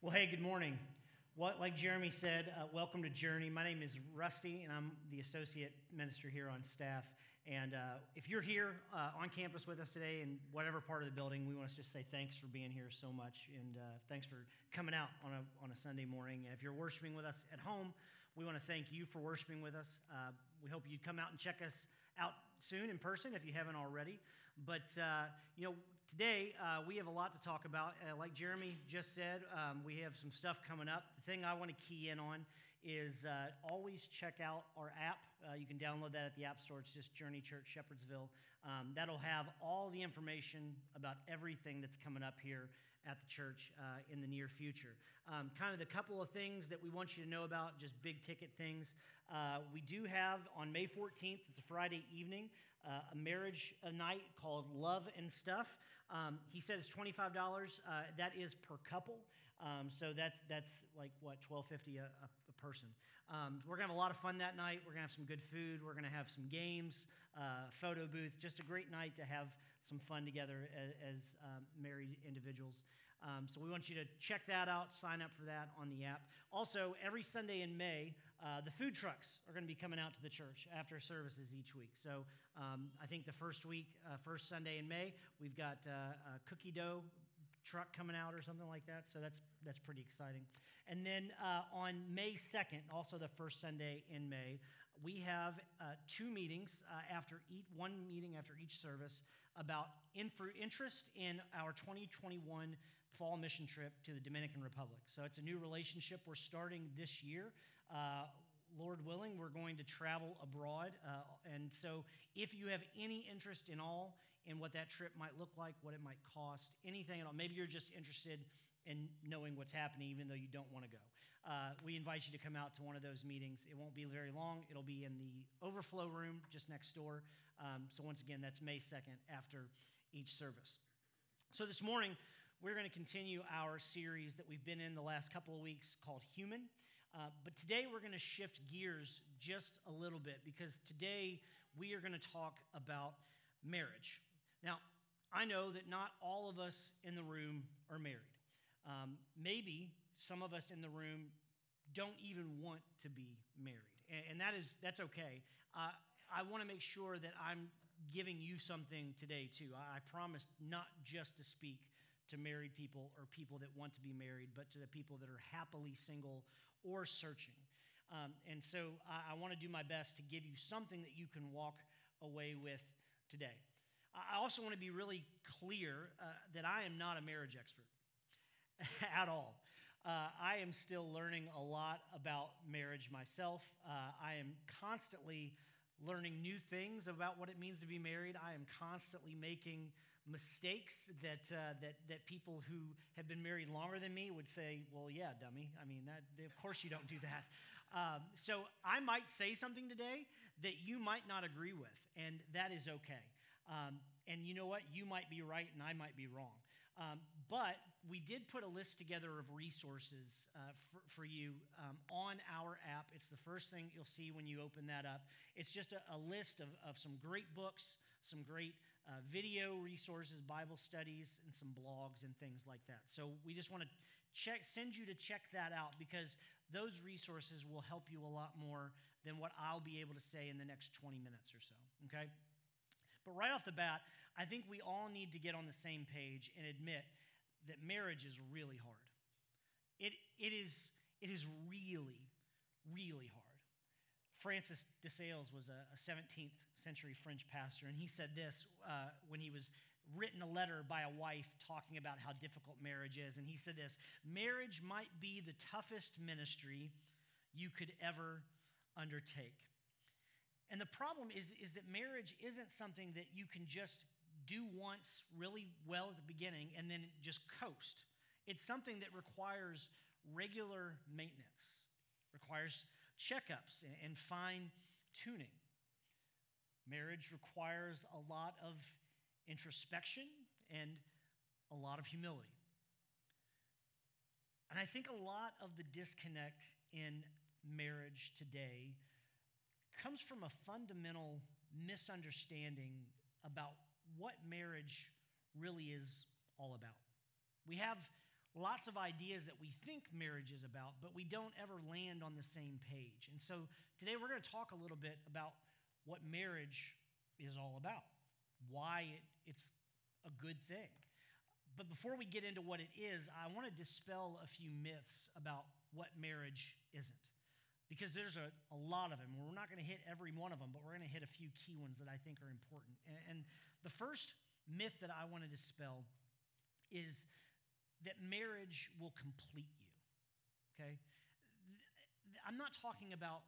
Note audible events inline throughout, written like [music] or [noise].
Well, hey, good morning. What, like Jeremy said, uh, welcome to Journey. My name is Rusty, and I'm the associate minister here on staff. And uh, if you're here uh, on campus with us today in whatever part of the building, we want to just say thanks for being here so much, and uh, thanks for coming out on a on a Sunday morning. And if you're worshiping with us at home, we want to thank you for worshiping with us. Uh, we hope you'd come out and check us out soon in person if you haven't already. But, uh, you know, today uh, we have a lot to talk about. Uh, like Jeremy just said, um, we have some stuff coming up. The thing I want to key in on is uh, always check out our app. Uh, you can download that at the App Store. It's just Journey Church Shepherdsville. Um, that'll have all the information about everything that's coming up here at the church uh, in the near future. Um, kind of the couple of things that we want you to know about, just big ticket things. Uh, we do have on May 14th, it's a Friday evening, uh, a marriage a night called Love and Stuff. Um, he said it's $25. Uh, that is per couple. Um, so that's that's like what 1250 a, a, a person. Um, we're gonna have a lot of fun that night. We're gonna have some good food. We're gonna have some games, uh, photo booth. Just a great night to have some fun together as, as um, married individuals. Um, so we want you to check that out. Sign up for that on the app. Also, every Sunday in May, uh, the food trucks are going to be coming out to the church after services each week. So um, I think the first week, uh, first Sunday in May, we've got uh, cookie dough truck coming out or something like that. So that's that's pretty exciting. And then uh, on May 2nd, also the first Sunday in May, we have uh, two meetings uh, after each one meeting after each service about interest in our 2021 fall mission trip to the Dominican Republic. So it's a new relationship we're starting this year. Uh, Lord willing, we're going to travel abroad. Uh, and so, if you have any interest in all in what that trip might look like, what it might cost, anything at all, maybe you're just interested in knowing what's happening, even though you don't want to go. Uh, we invite you to come out to one of those meetings. It won't be very long, it'll be in the overflow room just next door. Um, so, once again, that's May 2nd after each service. So, this morning, we're going to continue our series that we've been in the last couple of weeks called Human. Uh, but today we're going to shift gears just a little bit because today we are going to talk about marriage. Now, I know that not all of us in the room are married. Um, maybe some of us in the room don't even want to be married, and, and that is that's okay. Uh, I want to make sure that I'm giving you something today too. I, I promise not just to speak to married people or people that want to be married, but to the people that are happily single or searching. Um, and so I, I want to do my best to give you something that you can walk away with today. I also want to be really clear uh, that I am not a marriage expert [laughs] at all. Uh, I am still learning a lot about marriage myself. Uh, I am constantly learning new things about what it means to be married. I am constantly making mistakes that, uh, that, that people who have been married longer than me would say, well, yeah, dummy. I mean, that, of course you don't do that. [laughs] Um, so I might say something today that you might not agree with, and that is okay. Um, and you know what? You might be right, and I might be wrong. Um, but we did put a list together of resources uh, for, for, you um, on our app. It's the first thing you'll see when you open that up. It's just a, a list of, of some great books, some great uh, video resources, Bible studies, and some blogs and things like that. So we just want to check, send you to check that out because those resources will help you a lot more than what I'll be able to say in the next 20 minutes or so. Okay? But right off the bat, I think we all need to get on the same page and admit that marriage is really hard. It, it, is, it is really, really hard. Francis de Sales was a, a 17th century French pastor, and he said this uh, when he was written a letter by a wife talking about how difficult marriage is. And he said this Marriage might be the toughest ministry you could ever undertake. And the problem is, is that marriage isn't something that you can just do once really well at the beginning and then just coast. It's something that requires regular maintenance, requires checkups and fine tuning. Marriage requires a lot of introspection and a lot of humility. And I think a lot of the disconnect in marriage today comes from a fundamental misunderstanding about what marriage really is all about. We have lots of ideas that we think marriage is about, but we don't ever land on the same page. And so today we're going to talk a little bit about what marriage is all about, why it, it's a good thing. But before we get into what it is, I want to dispel a few myths about what marriage isn't. Because there's a, a lot of them. We're not going to hit every one of them, but we're going to hit a few key ones that I think are important. And, and the first myth that I want to dispel is that marriage will complete you. Okay? I'm not talking about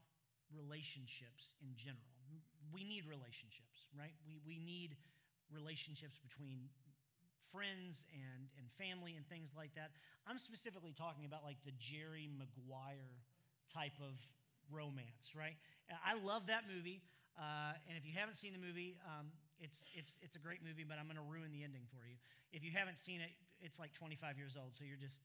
relationships in general. We need relationships, right? We, we need relationships between friends and, and family and things like that. I'm specifically talking about like the Jerry Maguire type of romance, right? I love that movie. Uh, and if you haven't seen the movie, um, it's, it's, it's a great movie, but I'm going to ruin the ending for you. If you haven't seen it, it's like 25 years old, so you're just,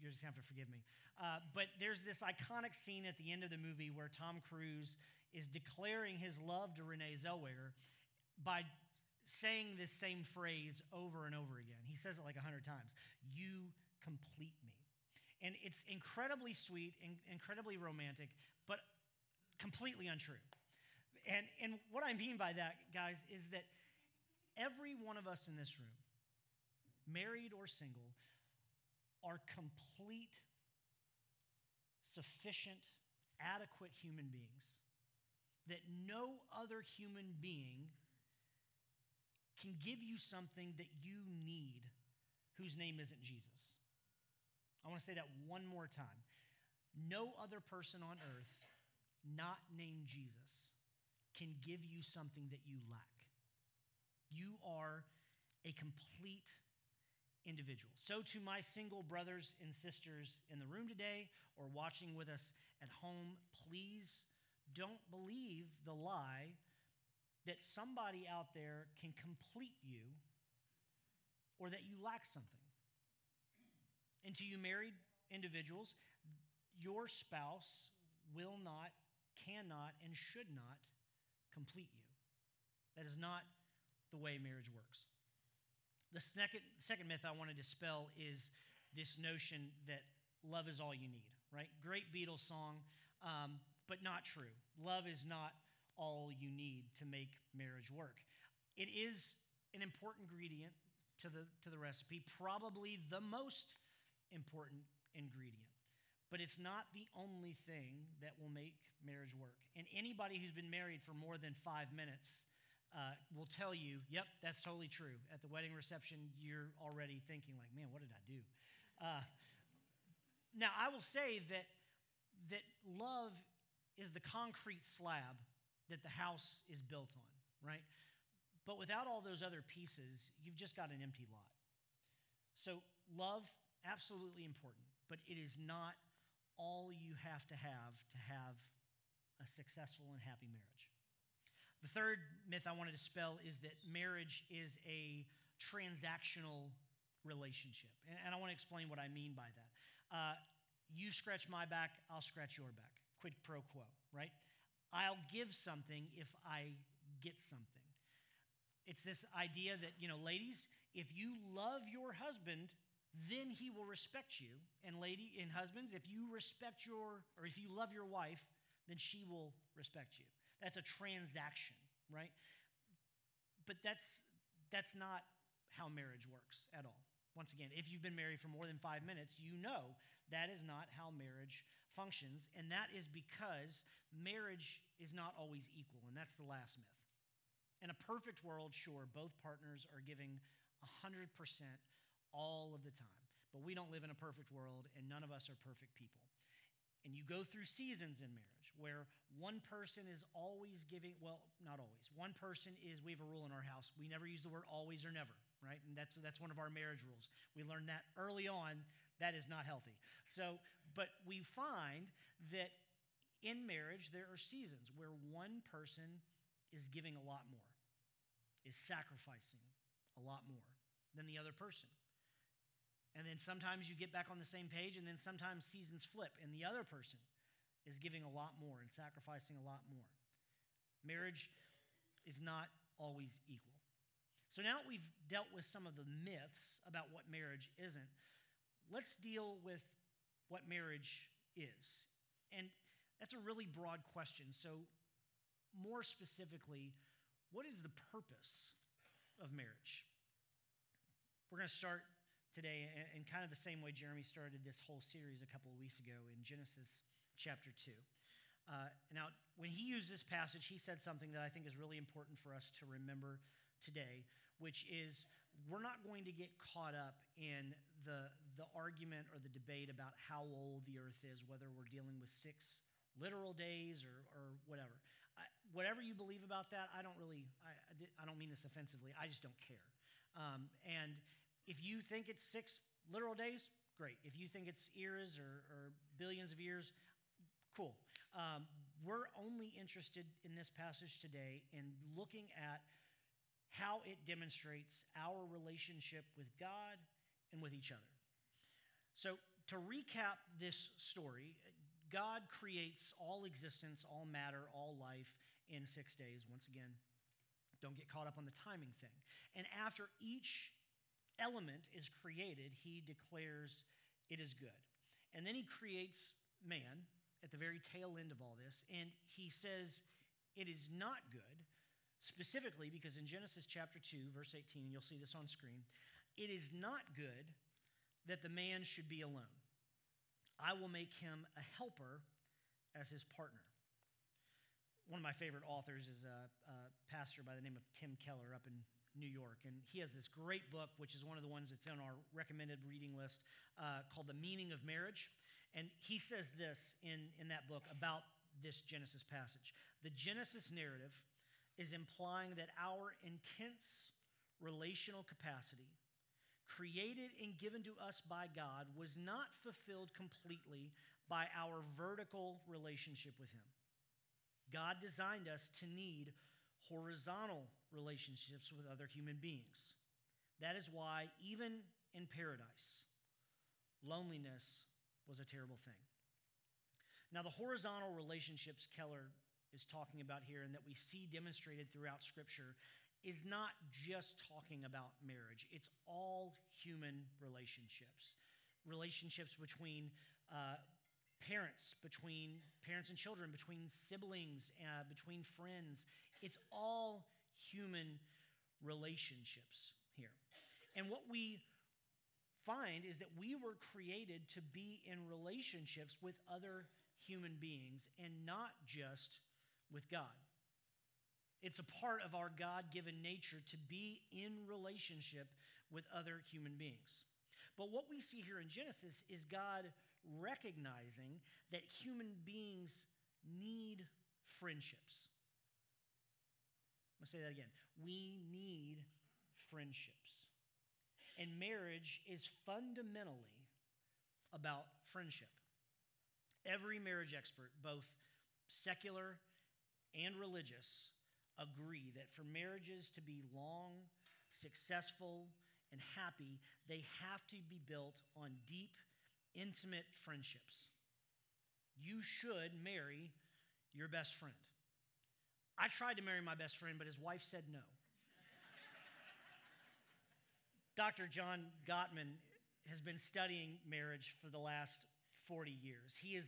you're just to have to forgive me. Uh, but there's this iconic scene at the end of the movie where Tom Cruise is declaring his love to Renee Zellweger by saying this same phrase over and over again. He says it like 100 times You complete me. And it's incredibly sweet, and incredibly romantic, but completely untrue. And, and what I mean by that, guys, is that every one of us in this room, married or single, are complete, sufficient, adequate human beings that no other human being can give you something that you need whose name isn't Jesus. I want to say that one more time. No other person on earth not named Jesus can give you something that you lack. You are a complete individual. So, to my single brothers and sisters in the room today or watching with us at home, please don't believe the lie that somebody out there can complete you or that you lack something. And to you married individuals, your spouse will not, cannot, and should not complete you. That is not the way marriage works. The second, second myth I want to dispel is this notion that love is all you need, right? Great Beatles song, um, but not true. Love is not all you need to make marriage work. It is an important ingredient to the, to the recipe, probably the most important ingredient but it's not the only thing that will make marriage work. And anybody who's been married for more than five minutes uh, will tell you, yep, that's totally true. At the wedding reception, you're already thinking, like, man, what did I do? Uh, now, I will say that, that love is the concrete slab that the house is built on, right? But without all those other pieces, you've just got an empty lot. So, love, absolutely important, but it is not all you have to have to have a successful and happy marriage. The third myth I want to dispel is that marriage is a transactional relationship. And, and I want to explain what I mean by that. Uh, you scratch my back, I'll scratch your back. Quid pro quo, right? I'll give something if I get something. It's this idea that, you know, ladies, if you love your husband, then he will respect you. And lady and husbands, if you respect your or if you love your wife, then she will respect you. That's a transaction, right? But that's that's not how marriage works at all. Once again, if you've been married for more than 5 minutes, you know that is not how marriage functions, and that is because marriage is not always equal, and that's the last myth. In a perfect world, sure, both partners are giving 100% all of the time. But we don't live in a perfect world, and none of us are perfect people. And you go through seasons in marriage where one person is always giving, well, not always. One person is, we have a rule in our house. We never use the word always or never, right? And that's, that's one of our marriage rules. We learned that early on. That is not healthy. So, but we find that in marriage, there are seasons where one person is giving a lot more, is sacrificing a lot more than the other person. And then sometimes you get back on the same page, and then sometimes seasons flip, and the other person is giving a lot more and sacrificing a lot more. Marriage is not always equal. So now that we've dealt with some of the myths about what marriage isn't. let's deal with what marriage is. And that's a really broad question. So, more specifically, what is the purpose of marriage? We're going to start today in kind of the same way Jeremy started this whole series a couple of weeks ago in Genesis chapter 2. Uh, now, when he used this passage, he said something that I think is really important for us to remember today, which is we're not going to get caught up in the, the argument or the debate about how old the earth is, whether we're dealing with six literal days or, or whatever. I, whatever you believe about that, I don't really, I, I don't mean this offensively, I just don't care. Um, and if you think it's six literal days, great. If you think it's eras or, or billions of years, cool. Um, we're only interested in this passage today in looking at how it demonstrates our relationship with God and with each other. So, to recap this story, God creates all existence, all matter, all life in six days. Once again, don't get caught up on the timing thing. And after each element is created, he declares it is good. And then he creates man at the very tail end of all this, and he says it is not good, specifically because in Genesis chapter 2, verse 18, you'll see this on screen, it is not good that the man should be alone. I will make him a helper as his partner. One of my favorite authors is a, a pastor by the name of Tim Keller up in New York. And he has this great book, which is one of the ones that's on our recommended reading list, uh, called The Meaning of Marriage. And he says this in, in that book about this Genesis passage. The Genesis narrative is implying that our intense relational capacity, created and given to us by God, was not fulfilled completely by our vertical relationship with Him. God designed us to need horizontal relationships with other human beings. That is why, even in paradise, loneliness was a terrible thing. Now, the horizontal relationships Keller is talking about here and that we see demonstrated throughout Scripture is not just talking about marriage, it's all human relationships. Relationships between uh, parents, between parents and children, between siblings, uh, between friends. It's all human relationships here. And what we find is that we were created to be in relationships with other human beings and not just with God. It's a part of our God given nature to be in relationship with other human beings. But what we see here in Genesis is God recognizing that human beings need friendships. I'm going to say that again. We need friendships. And marriage is fundamentally about friendship. Every marriage expert, both secular and religious, agree that for marriages to be long, successful, and happy, they have to be built on deep, intimate friendships. You should marry your best friend. I tried to marry my best friend, but his wife said no. [laughs] Dr. John Gottman has been studying marriage for the last 40 years. He is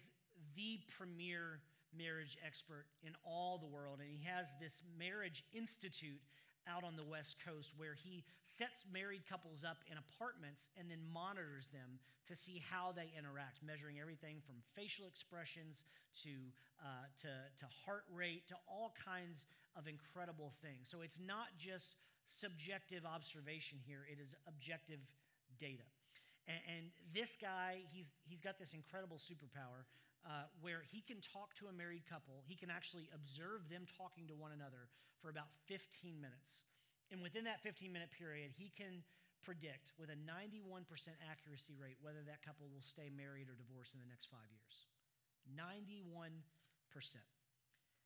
the premier marriage expert in all the world, and he has this marriage institute out on the West Coast where he sets married couples up in apartments and then monitors them to see how they interact, measuring everything from facial expressions to, uh, to, to heart rate to all kinds of incredible things. So it's not just subjective observation here, it is objective data. And, and this guy, he's, he's got this incredible superpower uh, where he can talk to a married couple. He can actually observe them talking to one another for about 15 minutes. And within that 15 minute period, he can predict with a 91% accuracy rate whether that couple will stay married or divorced in the next five years. 91%.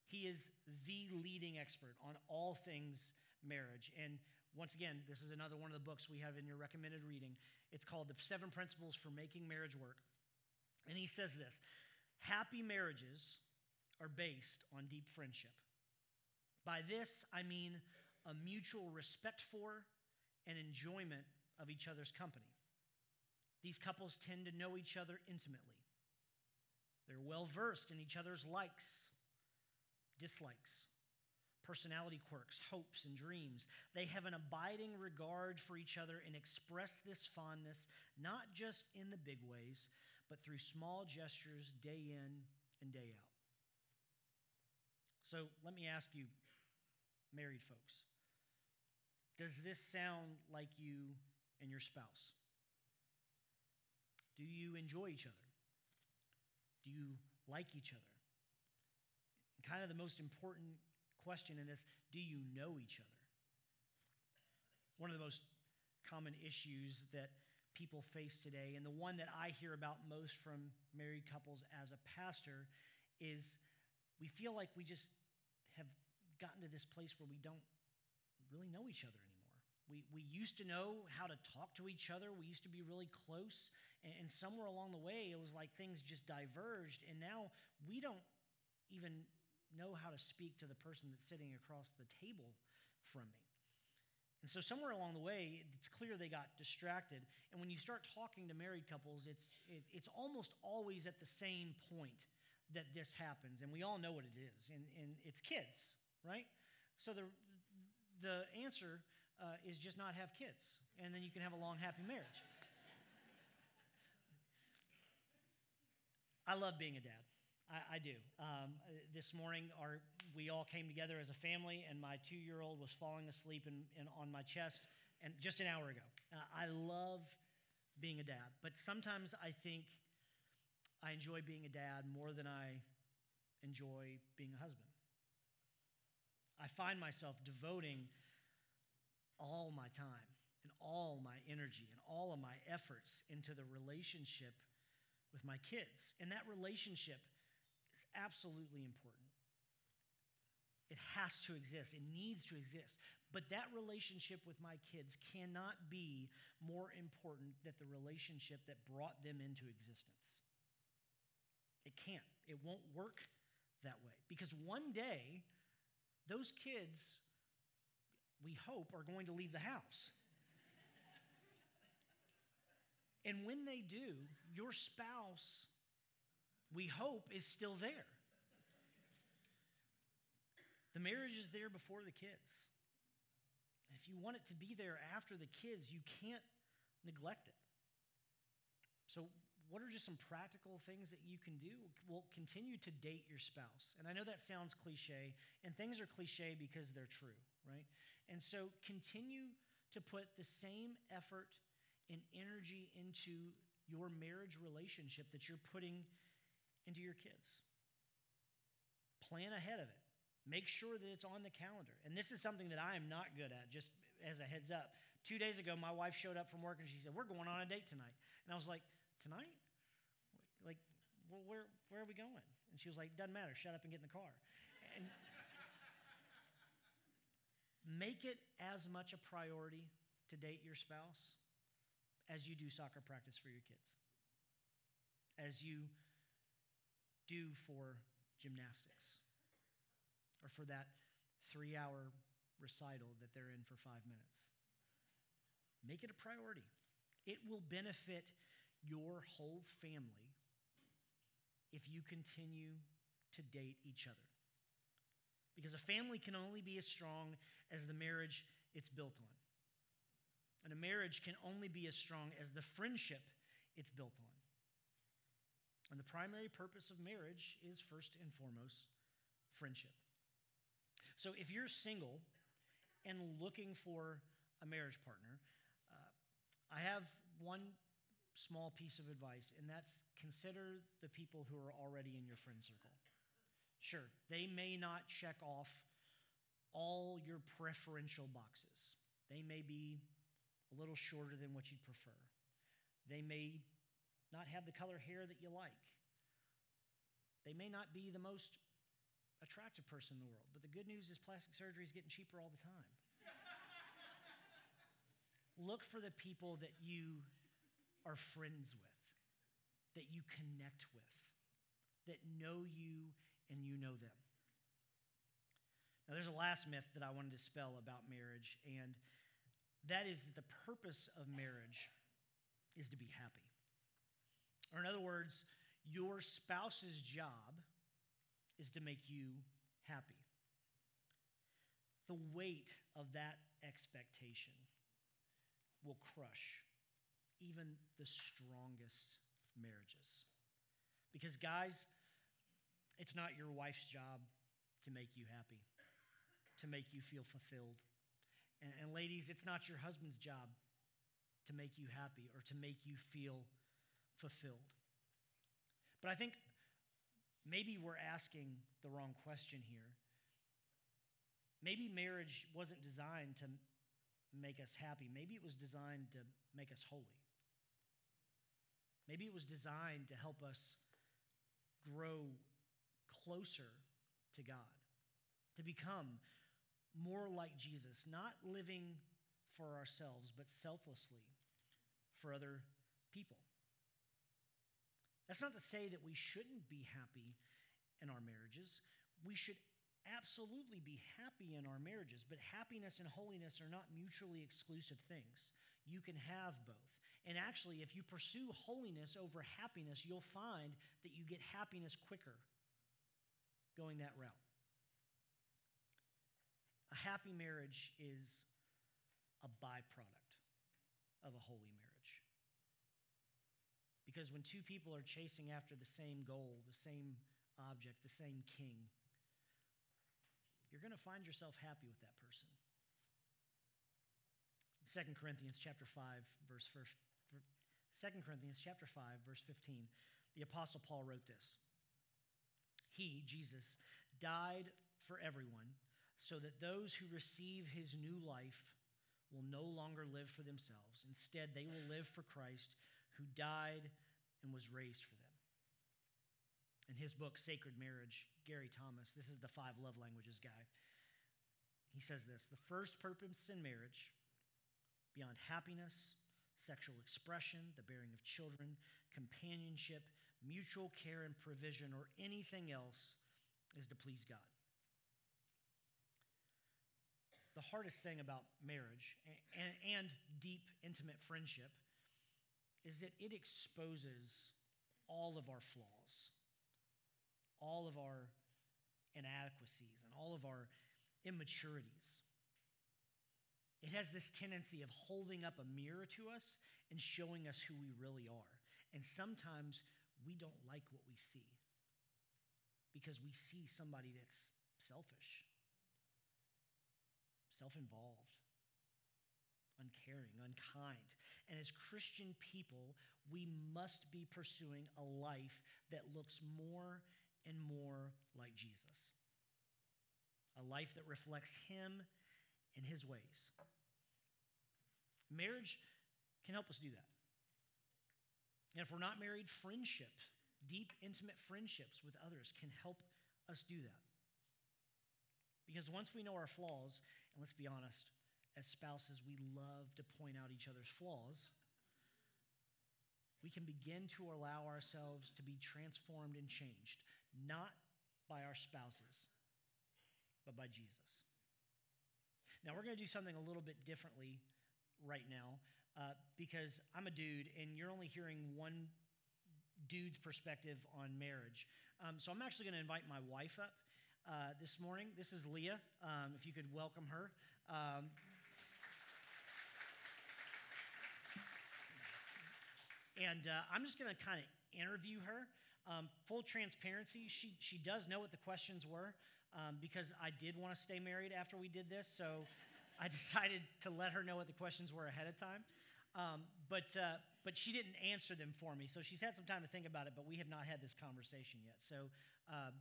He is the leading expert on all things marriage. And once again, this is another one of the books we have in your recommended reading. It's called The Seven Principles for Making Marriage Work. And he says this Happy marriages are based on deep friendship. By this, I mean a mutual respect for and enjoyment of each other's company. These couples tend to know each other intimately. They're well versed in each other's likes, dislikes, personality quirks, hopes, and dreams. They have an abiding regard for each other and express this fondness not just in the big ways, but through small gestures day in and day out. So let me ask you, married folks, does this sound like you and your spouse? Do you enjoy each other? Do you like each other? Kind of the most important question in this do you know each other? One of the most common issues that people face today, and the one that I hear about most from married couples as a pastor, is we feel like we just have gotten to this place where we don't really know each other anymore. We, we used to know how to talk to each other. We used to be really close. And, and somewhere along the way, it was like things just diverged. And now we don't even know how to speak to the person that's sitting across the table from me. And so, somewhere along the way, it's clear they got distracted. And when you start talking to married couples, it's, it, it's almost always at the same point that this happens. And we all know what it is, and, and it's kids, right? So, the, the answer uh, is just not have kids, and then you can have a long, happy marriage. [laughs] I love being a dad. I, I do. Um, this morning, our, we all came together as a family, and my two year old was falling asleep in, in, on my chest and just an hour ago. Uh, I love being a dad, but sometimes I think I enjoy being a dad more than I enjoy being a husband. I find myself devoting all my time and all my energy and all of my efforts into the relationship with my kids. And that relationship is absolutely important. It has to exist, it needs to exist. But that relationship with my kids cannot be more important than the relationship that brought them into existence. It can't. It won't work that way. Because one day, those kids, we hope, are going to leave the house. And when they do, your spouse, we hope, is still there. The marriage is there before the kids. If you want it to be there after the kids, you can't neglect it. So, what are just some practical things that you can do? Well, continue to date your spouse. And I know that sounds cliche, and things are cliche because they're true, right? And so, continue to put the same effort and energy into your marriage relationship that you're putting into your kids. Plan ahead of it. Make sure that it's on the calendar. And this is something that I am not good at, just as a heads up. Two days ago, my wife showed up from work and she said, We're going on a date tonight. And I was like, Tonight? Like, well, where, where are we going? And she was like, Doesn't matter. Shut up and get in the car. And make it as much a priority to date your spouse as you do soccer practice for your kids, as you do for gymnastics, or for that three hour recital that they're in for five minutes. Make it a priority. It will benefit your whole family if you continue to date each other. Because a family can only be as strong as the marriage it's built on. And a marriage can only be as strong as the friendship it's built on. And the primary purpose of marriage is first and foremost friendship. So if you're single and looking for a marriage partner, uh, I have one small piece of advice, and that's consider the people who are already in your friend circle. Sure, they may not check off all your preferential boxes. They may be a little shorter than what you'd prefer. They may not have the color hair that you like. They may not be the most attractive person in the world, but the good news is plastic surgery is getting cheaper all the time. [laughs] Look for the people that you are friends with, that you connect with, that know you and you know them. Now, there's a last myth that I wanted to spell about marriage, and that is that the purpose of marriage is to be happy. Or, in other words, your spouse's job is to make you happy. The weight of that expectation will crush even the strongest marriages. Because, guys, it's not your wife's job to make you happy, to make you feel fulfilled. And, and, ladies, it's not your husband's job to make you happy or to make you feel fulfilled. But I think maybe we're asking the wrong question here. Maybe marriage wasn't designed to make us happy. Maybe it was designed to make us holy. Maybe it was designed to help us grow closer to God, to become more like Jesus, not living for ourselves, but selflessly for other people. That's not to say that we shouldn't be happy in our marriages. We should absolutely be happy in our marriages, but happiness and holiness are not mutually exclusive things. You can have both. And actually, if you pursue holiness over happiness, you'll find that you get happiness quicker going that route. A happy marriage is a byproduct of a holy marriage. Because when two people are chasing after the same goal, the same object, the same king, you're going to find yourself happy with that person. 2 Corinthians chapter 5 verse 2 Corinthians chapter 5 verse 15 the apostle Paul wrote this He Jesus died for everyone so that those who receive his new life will no longer live for themselves instead they will live for Christ who died and was raised for them. In his book, Sacred Marriage, Gary Thomas, this is the five love languages guy, he says this The first purpose in marriage, beyond happiness, sexual expression, the bearing of children, companionship, mutual care and provision, or anything else, is to please God. The hardest thing about marriage and, and deep, intimate friendship is that it exposes all of our flaws, all of our inadequacies, and all of our immaturities. It has this tendency of holding up a mirror to us and showing us who we really are. And sometimes we don't like what we see because we see somebody that's selfish, self involved, uncaring, unkind. And as Christian people, we must be pursuing a life that looks more and more like Jesus. A life that reflects Him and His ways. Marriage can help us do that. And if we're not married, friendship, deep, intimate friendships with others can help us do that. Because once we know our flaws, and let's be honest, as spouses, we love to point out each other's flaws. We can begin to allow ourselves to be transformed and changed, not by our spouses, but by Jesus. Now, we're going to do something a little bit differently right now uh, because I'm a dude and you're only hearing one dude's perspective on marriage. Um, so I'm actually going to invite my wife up uh, this morning. This is Leah. Um, if you could welcome her. Um, And uh, I'm just going to kind of interview her. Um, full transparency, she, she does know what the questions were um, because I did want to stay married after we did this. So I [laughs] decided to let her know what the questions were ahead of time. Um, but, uh, but she didn't answer them for me. So she's had some time to think about it, but we have not had this conversation yet. So uh,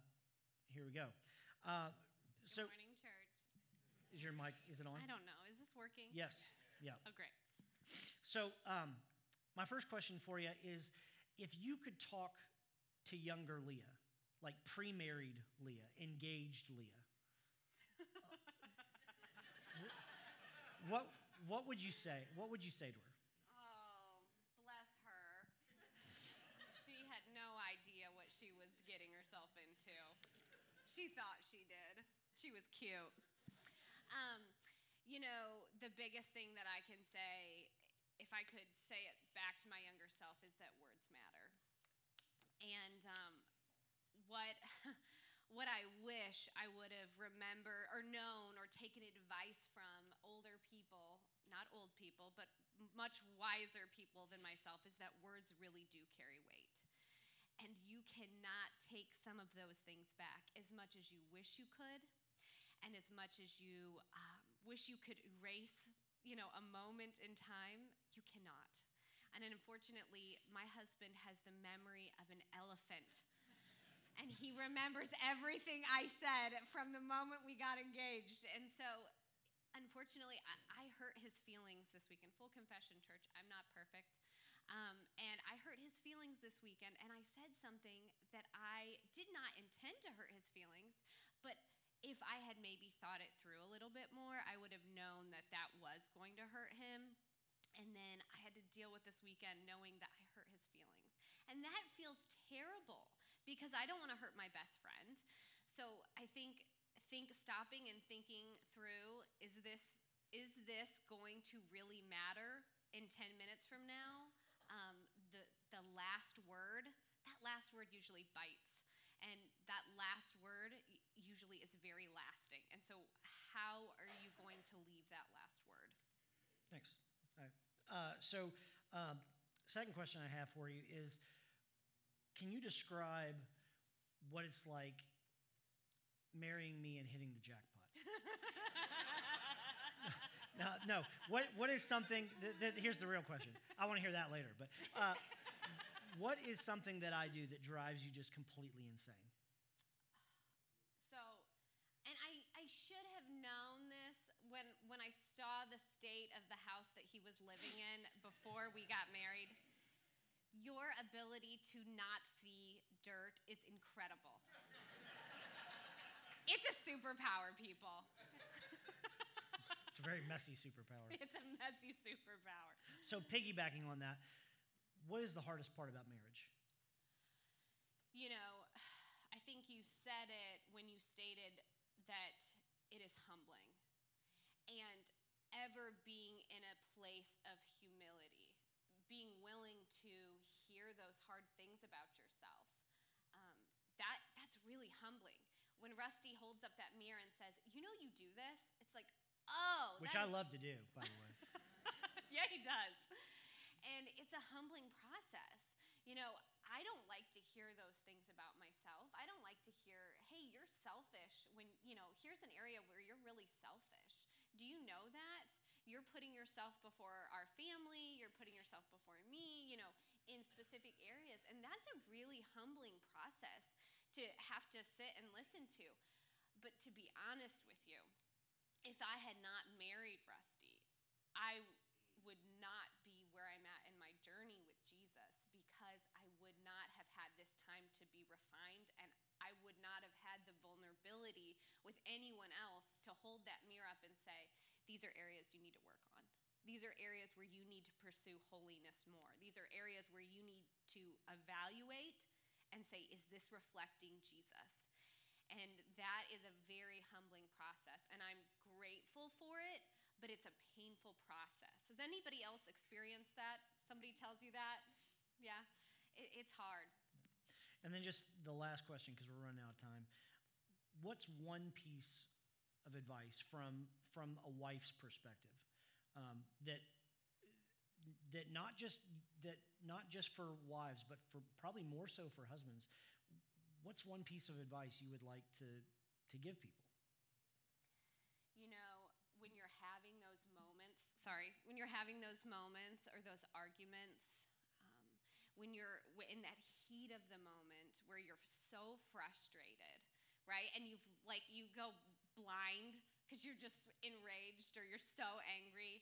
here we go. Uh, so, Good morning, church. Is your mic, is it on? I don't know. Is this working? Yes. Yeah. Oh, great. So, um, my first question for you is if you could talk to younger Leah, like pre married Leah, engaged Leah, what, what would you say? What would you say to her? Oh, bless her. She had no idea what she was getting herself into. She thought she did. She was cute. Um, you know, the biggest thing that I can say if I could say it back to my younger self, is that words matter. And um, what [laughs] what I wish I would have remembered or known or taken advice from older people, not old people, but much wiser people than myself, is that words really do carry weight. And you cannot take some of those things back as much as you wish you could, and as much as you um, wish you could erase, you know, a moment in time. You cannot. And unfortunately, my husband has the memory of an elephant and he remembers everything I said from the moment we got engaged. And so, unfortunately, I, I hurt his feelings this weekend. Full confession, church, I'm not perfect. Um, and I hurt his feelings this weekend, and I said something that I did not intend to hurt his feelings, but if I had maybe thought it through a little bit more, I would have known that that was going to hurt him. And then I had to deal with this weekend knowing that I hurt his feelings. And that feels terrible because I don't want to hurt my best friend. So I think think stopping and thinking through is this is this going to really matter in 10 minutes from now? Um, the the last word that last word usually bites, and that last word usually is very lasting. And so, how are you going to leave that last word? Thanks. Uh, so, um, second question I have for you is can you describe what it's like marrying me and hitting the jackpot? [laughs] no, no. What, what is something, that, that, here's the real question. I want to hear that later. But uh, what is something that I do that drives you just completely insane? So, and I, I should have known this when, when I saw the state of the he was living in before we got married your ability to not see dirt is incredible. [laughs] it's a superpower, people. [laughs] it's a very messy superpower. It's a messy superpower. So, piggybacking on that, what is the hardest part about marriage? You know, [sighs] I think you said it when you stated that it is humbling ever being in a place of humility, being willing to hear those hard things about yourself. Um, that, that's really humbling. When Rusty holds up that mirror and says, You know, you do this, it's like, Oh. Which I is... love to do, by the way. [laughs] yeah, he does. And it's a humbling process. You know, I don't like to hear those things about myself. I don't like to hear, hey, you're selfish when, you know, here's an area where you're really selfish. Do you know that? You're putting yourself before our family, you're putting yourself before me, you know, in specific areas. And that's a really humbling process to have to sit and listen to. But to be honest with you, if I had not married Rusty, I would not be where I'm at in my journey with Jesus because I would not have had this time to be refined and I would not have had the vulnerability with anyone else to hold that mirror up and say, these are areas you need to work on. These are areas where you need to pursue holiness more. These are areas where you need to evaluate and say, is this reflecting Jesus? And that is a very humbling process. And I'm grateful for it, but it's a painful process. Has anybody else experienced that? Somebody tells you that? Yeah? It, it's hard. And then just the last question, because we're running out of time. What's one piece of advice from, from a wife's perspective um, that that not just that not just for wives, but for probably more so for husbands. What's one piece of advice you would like to to give people? You know, when you're having those moments, sorry, when you're having those moments or those arguments, um, when you're in that heat of the moment where you're so frustrated, right, and you've like you go blind because you're just enraged or you're so angry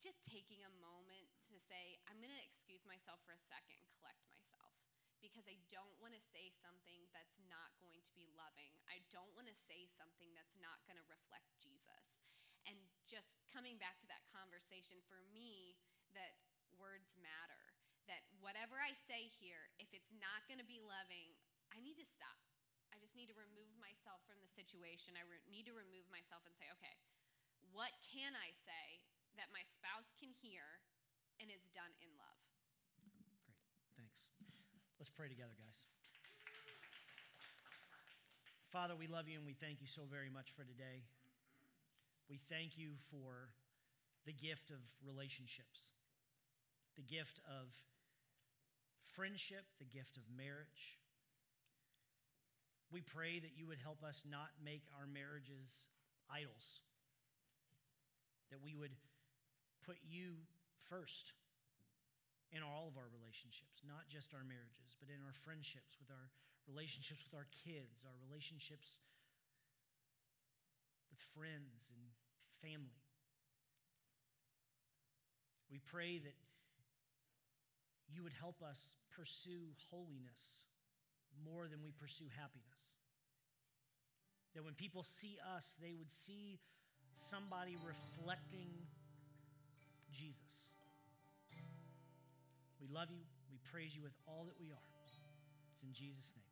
just taking a moment to say, I'm going to excuse myself for a second and collect myself because I don't want to say something that's not going to be loving. I don't want to say something that's not going to reflect Jesus. And just coming back to that conversation, for me, that words matter. That whatever I say here, if it's not going to be loving, I need to stop. Just need to remove myself from the situation. I re- need to remove myself and say, okay, what can I say that my spouse can hear and is done in love. Great, thanks. Let's pray together, guys. Father, we love you and we thank you so very much for today. We thank you for the gift of relationships, the gift of friendship, the gift of marriage. We pray that you would help us not make our marriages idols, that we would put you first in all of our relationships, not just our marriages, but in our friendships, with our relationships with our kids, our relationships with friends and family. We pray that you would help us pursue holiness more than we pursue happiness. That when people see us, they would see somebody reflecting Jesus. We love you. We praise you with all that we are. It's in Jesus' name.